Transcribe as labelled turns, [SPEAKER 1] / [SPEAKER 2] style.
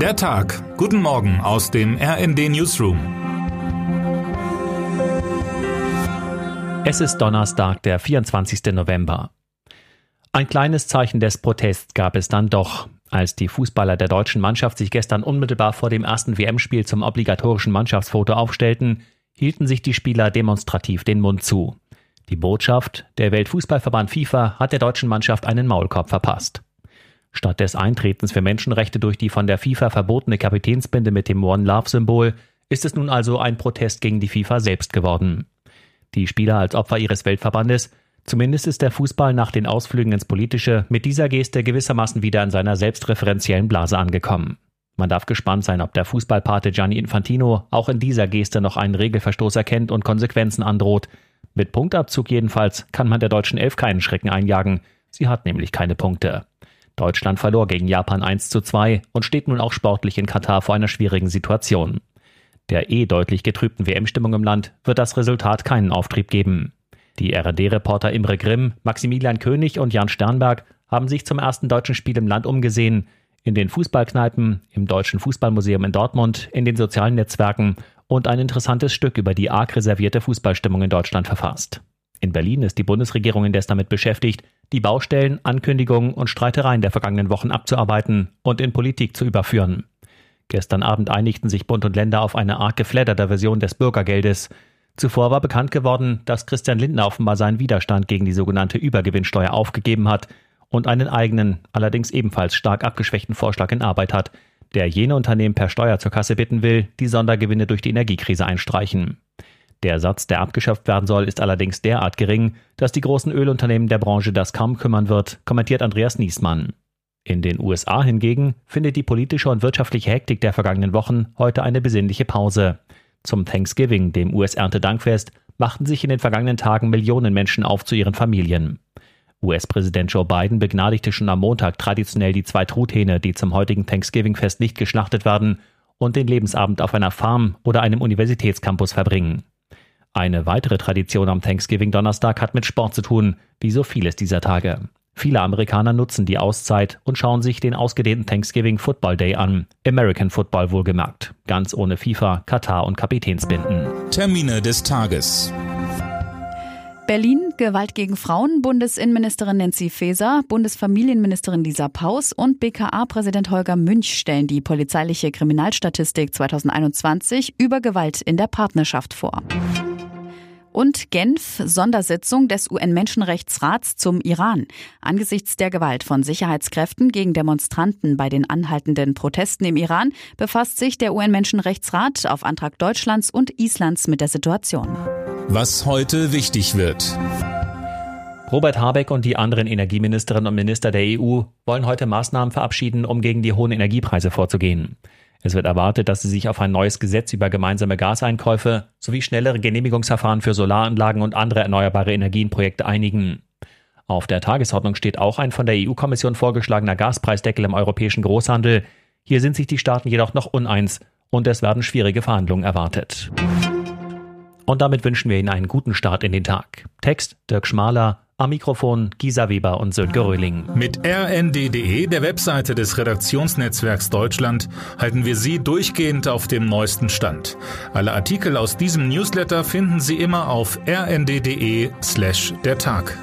[SPEAKER 1] Der Tag. Guten Morgen aus dem RND Newsroom.
[SPEAKER 2] Es ist Donnerstag, der 24. November. Ein kleines Zeichen des Protests gab es dann doch. Als die Fußballer der deutschen Mannschaft sich gestern unmittelbar vor dem ersten WM-Spiel zum obligatorischen Mannschaftsfoto aufstellten, hielten sich die Spieler demonstrativ den Mund zu. Die Botschaft, der Weltfußballverband FIFA hat der deutschen Mannschaft einen Maulkorb verpasst. Statt des Eintretens für Menschenrechte durch die von der FIFA verbotene Kapitänsbinde mit dem One Love Symbol ist es nun also ein Protest gegen die FIFA selbst geworden. Die Spieler als Opfer ihres Weltverbandes Zumindest ist der Fußball nach den Ausflügen ins Politische mit dieser Geste gewissermaßen wieder in seiner selbstreferenziellen Blase angekommen. Man darf gespannt sein, ob der Fußballpate Gianni Infantino auch in dieser Geste noch einen Regelverstoß erkennt und Konsequenzen androht. Mit Punktabzug jedenfalls kann man der deutschen Elf keinen Schrecken einjagen. Sie hat nämlich keine Punkte. Deutschland verlor gegen Japan 1 zu 2 und steht nun auch sportlich in Katar vor einer schwierigen Situation. Der eh deutlich getrübten WM-Stimmung im Land wird das Resultat keinen Auftrieb geben. Die RD-Reporter Imre Grimm, Maximilian König und Jan Sternberg haben sich zum ersten deutschen Spiel im Land umgesehen. In den Fußballkneipen, im Deutschen Fußballmuseum in Dortmund, in den sozialen Netzwerken und ein interessantes Stück über die arg reservierte Fußballstimmung in Deutschland verfasst. In Berlin ist die Bundesregierung indes damit beschäftigt, die Baustellen, Ankündigungen und Streitereien der vergangenen Wochen abzuarbeiten und in Politik zu überführen. Gestern Abend einigten sich Bund und Länder auf eine arg geflatterte Version des Bürgergeldes. Zuvor war bekannt geworden, dass Christian Lindner offenbar seinen Widerstand gegen die sogenannte Übergewinnsteuer aufgegeben hat und einen eigenen, allerdings ebenfalls stark abgeschwächten Vorschlag in Arbeit hat, der jene Unternehmen per Steuer zur Kasse bitten will, die Sondergewinne durch die Energiekrise einstreichen. Der Satz, der abgeschafft werden soll, ist allerdings derart gering, dass die großen Ölunternehmen der Branche das kaum kümmern wird, kommentiert Andreas Niesmann. In den USA hingegen findet die politische und wirtschaftliche Hektik der vergangenen Wochen heute eine besinnliche Pause. Zum Thanksgiving, dem US-Erntedankfest, machten sich in den vergangenen Tagen Millionen Menschen auf zu ihren Familien. US-Präsident Joe Biden begnadigte schon am Montag traditionell die zwei Truthähne, die zum heutigen Thanksgiving-Fest nicht geschlachtet werden und den Lebensabend auf einer Farm oder einem Universitätscampus verbringen. Eine weitere Tradition am Thanksgiving-Donnerstag hat mit Sport zu tun, wie so vieles dieser Tage. Viele Amerikaner nutzen die Auszeit und schauen sich den ausgedehnten Thanksgiving Football Day an. American Football wohlgemerkt. Ganz ohne FIFA, Katar und Kapitänsbinden.
[SPEAKER 1] Termine des Tages.
[SPEAKER 3] Berlin, Gewalt gegen Frauen, Bundesinnenministerin Nancy Faeser, Bundesfamilienministerin Lisa Paus und BKA-Präsident Holger Münch stellen die polizeiliche Kriminalstatistik 2021 über Gewalt in der Partnerschaft vor. Und Genf, Sondersitzung des UN-Menschenrechtsrats zum Iran. Angesichts der Gewalt von Sicherheitskräften gegen Demonstranten bei den anhaltenden Protesten im Iran befasst sich der UN-Menschenrechtsrat auf Antrag Deutschlands und Islands mit der Situation.
[SPEAKER 1] Was heute wichtig wird.
[SPEAKER 2] Robert Habeck und die anderen Energieministerinnen und Minister der EU wollen heute Maßnahmen verabschieden, um gegen die hohen Energiepreise vorzugehen. Es wird erwartet, dass sie sich auf ein neues Gesetz über gemeinsame Gaseinkäufe sowie schnellere Genehmigungsverfahren für Solaranlagen und andere erneuerbare Energienprojekte einigen. Auf der Tagesordnung steht auch ein von der EU-Kommission vorgeschlagener Gaspreisdeckel im europäischen Großhandel. Hier sind sich die Staaten jedoch noch uneins und es werden schwierige Verhandlungen erwartet. Und damit wünschen wir Ihnen einen guten Start in den Tag. Text Dirk Schmaler, am Mikrofon Gisa Weber und Sönke Röhling.
[SPEAKER 1] Mit rnd.de, der Webseite des Redaktionsnetzwerks Deutschland, halten wir Sie durchgehend auf dem neuesten Stand. Alle Artikel aus diesem Newsletter finden Sie immer auf rnd.de slash der Tag.